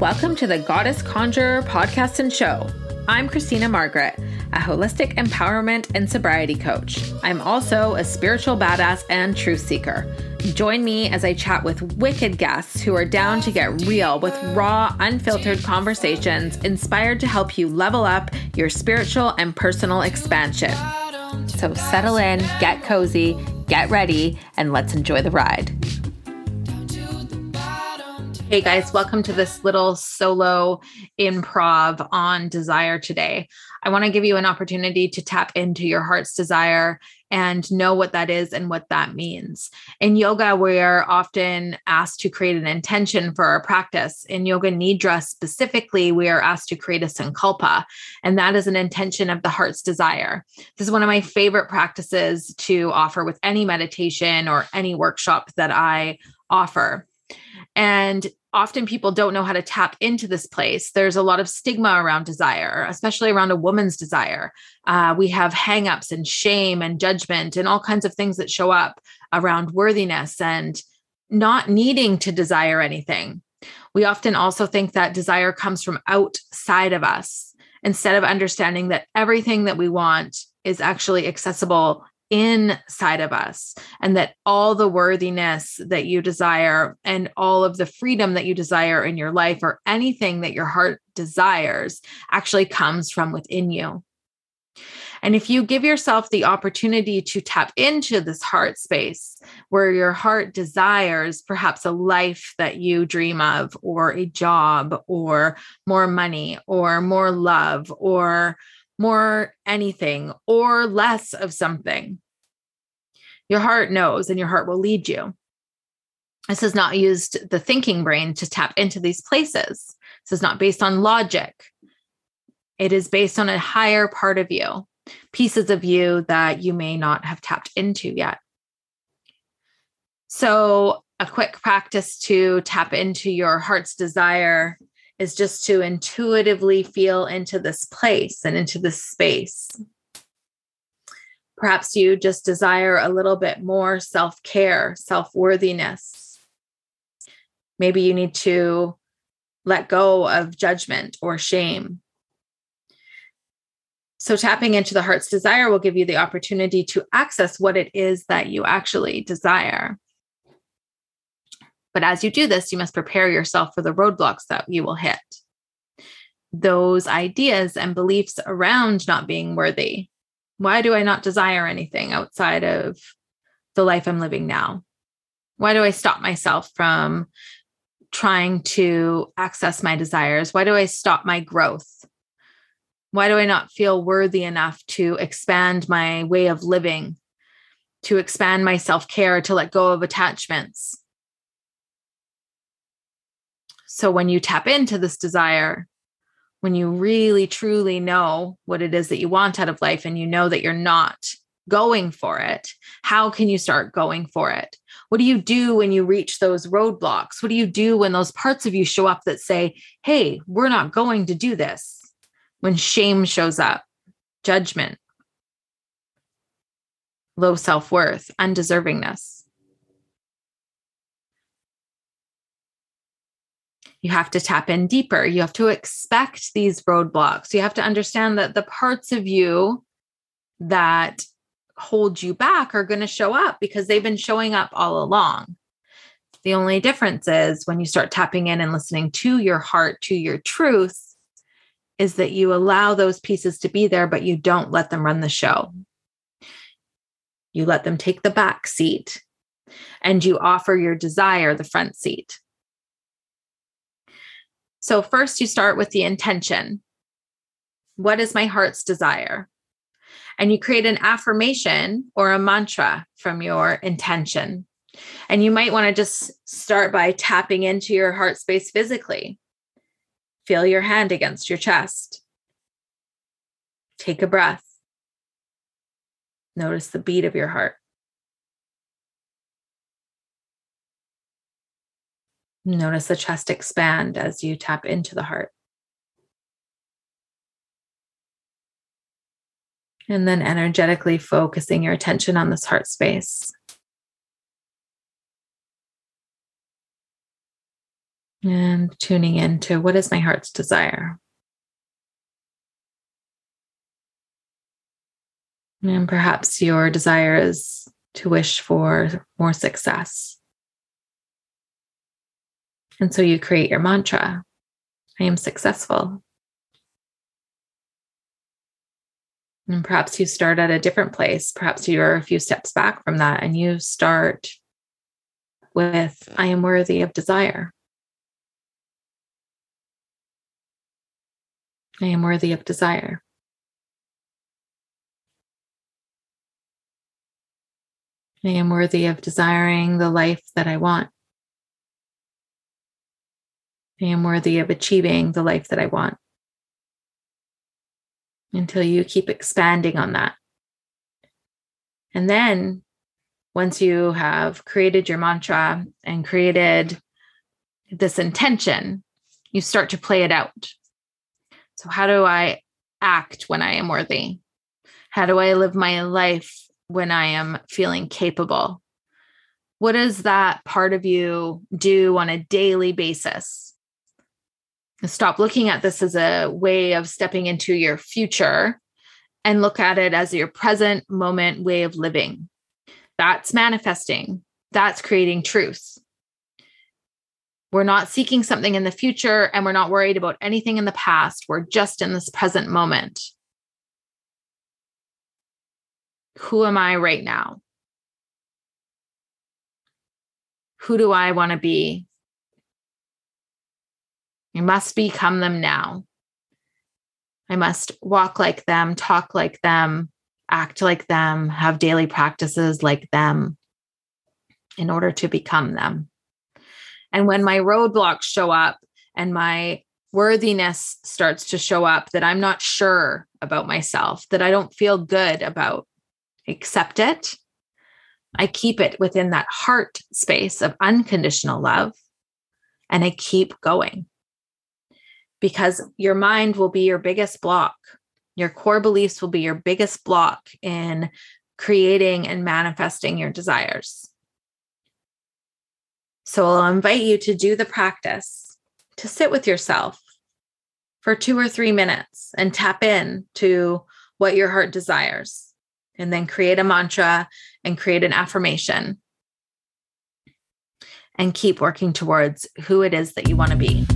Welcome to the Goddess Conjurer podcast and show. I'm Christina Margaret, a holistic empowerment and sobriety coach. I'm also a spiritual badass and truth seeker. Join me as I chat with wicked guests who are down to get real with raw, unfiltered conversations inspired to help you level up your spiritual and personal expansion. So settle in, get cozy, get ready, and let's enjoy the ride. Hey guys, welcome to this little solo improv on desire today. I want to give you an opportunity to tap into your heart's desire and know what that is and what that means. In yoga, we're often asked to create an intention for our practice. In Yoga Nidra specifically, we are asked to create a sankalpa, and that is an intention of the heart's desire. This is one of my favorite practices to offer with any meditation or any workshop that I offer. And often people don't know how to tap into this place. There's a lot of stigma around desire, especially around a woman's desire. Uh, we have hangups and shame and judgment and all kinds of things that show up around worthiness and not needing to desire anything. We often also think that desire comes from outside of us instead of understanding that everything that we want is actually accessible inside of us and that all the worthiness that you desire and all of the freedom that you desire in your life or anything that your heart desires actually comes from within you. And if you give yourself the opportunity to tap into this heart space where your heart desires perhaps a life that you dream of, or a job, or more money, or more love, or more anything or less of something. Your heart knows and your heart will lead you. This has not used the thinking brain to tap into these places. This is not based on logic. It is based on a higher part of you, pieces of you that you may not have tapped into yet. So, a quick practice to tap into your heart's desire is just to intuitively feel into this place and into this space. Perhaps you just desire a little bit more self care, self worthiness. Maybe you need to let go of judgment or shame. So, tapping into the heart's desire will give you the opportunity to access what it is that you actually desire. But as you do this, you must prepare yourself for the roadblocks that you will hit. Those ideas and beliefs around not being worthy. Why do I not desire anything outside of the life I'm living now? Why do I stop myself from trying to access my desires? Why do I stop my growth? Why do I not feel worthy enough to expand my way of living, to expand my self care, to let go of attachments? So when you tap into this desire, when you really truly know what it is that you want out of life and you know that you're not going for it, how can you start going for it? What do you do when you reach those roadblocks? What do you do when those parts of you show up that say, hey, we're not going to do this? When shame shows up, judgment, low self worth, undeservingness. You have to tap in deeper. You have to expect these roadblocks. You have to understand that the parts of you that hold you back are going to show up because they've been showing up all along. The only difference is when you start tapping in and listening to your heart, to your truth, is that you allow those pieces to be there, but you don't let them run the show. You let them take the back seat and you offer your desire the front seat. So, first, you start with the intention. What is my heart's desire? And you create an affirmation or a mantra from your intention. And you might want to just start by tapping into your heart space physically. Feel your hand against your chest. Take a breath. Notice the beat of your heart. Notice the chest expand as you tap into the heart. And then energetically focusing your attention on this heart space. And tuning into what is my heart's desire? And perhaps your desire is to wish for more success. And so you create your mantra I am successful. And perhaps you start at a different place. Perhaps you're a few steps back from that and you start with I am worthy of desire. I am worthy of desire. I am worthy of desiring the life that I want. I am worthy of achieving the life that I want. Until you keep expanding on that. And then once you have created your mantra and created this intention, you start to play it out. So, how do I act when I am worthy? How do I live my life when I am feeling capable? What does that part of you do on a daily basis? Stop looking at this as a way of stepping into your future and look at it as your present moment way of living. That's manifesting, that's creating truth. We're not seeking something in the future and we're not worried about anything in the past. We're just in this present moment. Who am I right now? Who do I want to be? I must become them now. I must walk like them, talk like them, act like them, have daily practices like them in order to become them. And when my roadblocks show up and my worthiness starts to show up that I'm not sure about myself, that I don't feel good about, accept it. I keep it within that heart space of unconditional love and I keep going because your mind will be your biggest block. Your core beliefs will be your biggest block in creating and manifesting your desires. So I'll invite you to do the practice to sit with yourself for two or three minutes and tap in to what your heart desires, and then create a mantra and create an affirmation and keep working towards who it is that you want to be.